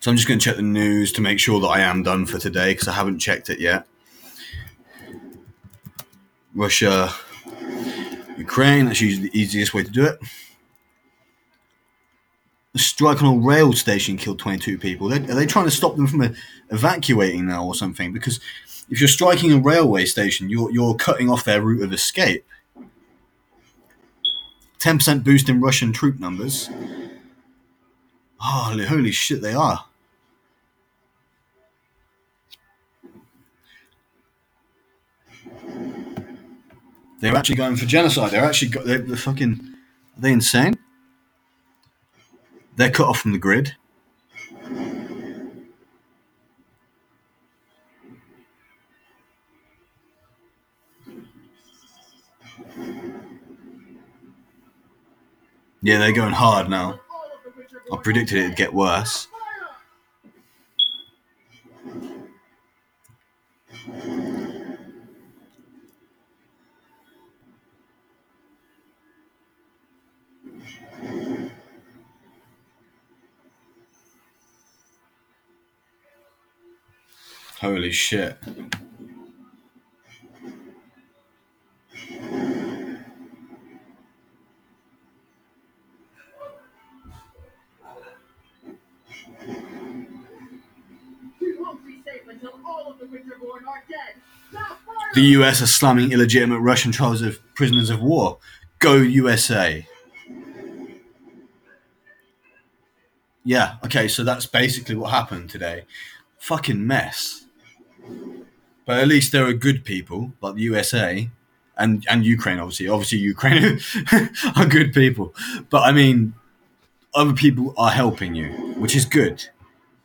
So I'm just going to check the news to make sure that I am done for today because I haven't checked it yet. Russia, Ukraine, that's usually the easiest way to do it. A strike on a rail station killed 22 people. Are they, trying to stop them from evacuating now or something? Because if you're striking a railway station, you're, you're cutting off their route of escape. 10% boost in Russian troop numbers. Holy, holy shit, they are. They're actually going for genocide. They're actually got, they're, they're fucking. Are they insane? They're cut off from the grid. Yeah, they're going hard now. I predicted it'd get worse. Holy shit. The US are slamming illegitimate Russian trials of prisoners of war. Go USA. Yeah, okay, so that's basically what happened today. Fucking mess. But at least there are good people, like the USA and, and Ukraine, obviously. Obviously, Ukraine are good people. But I mean, other people are helping you, which is good.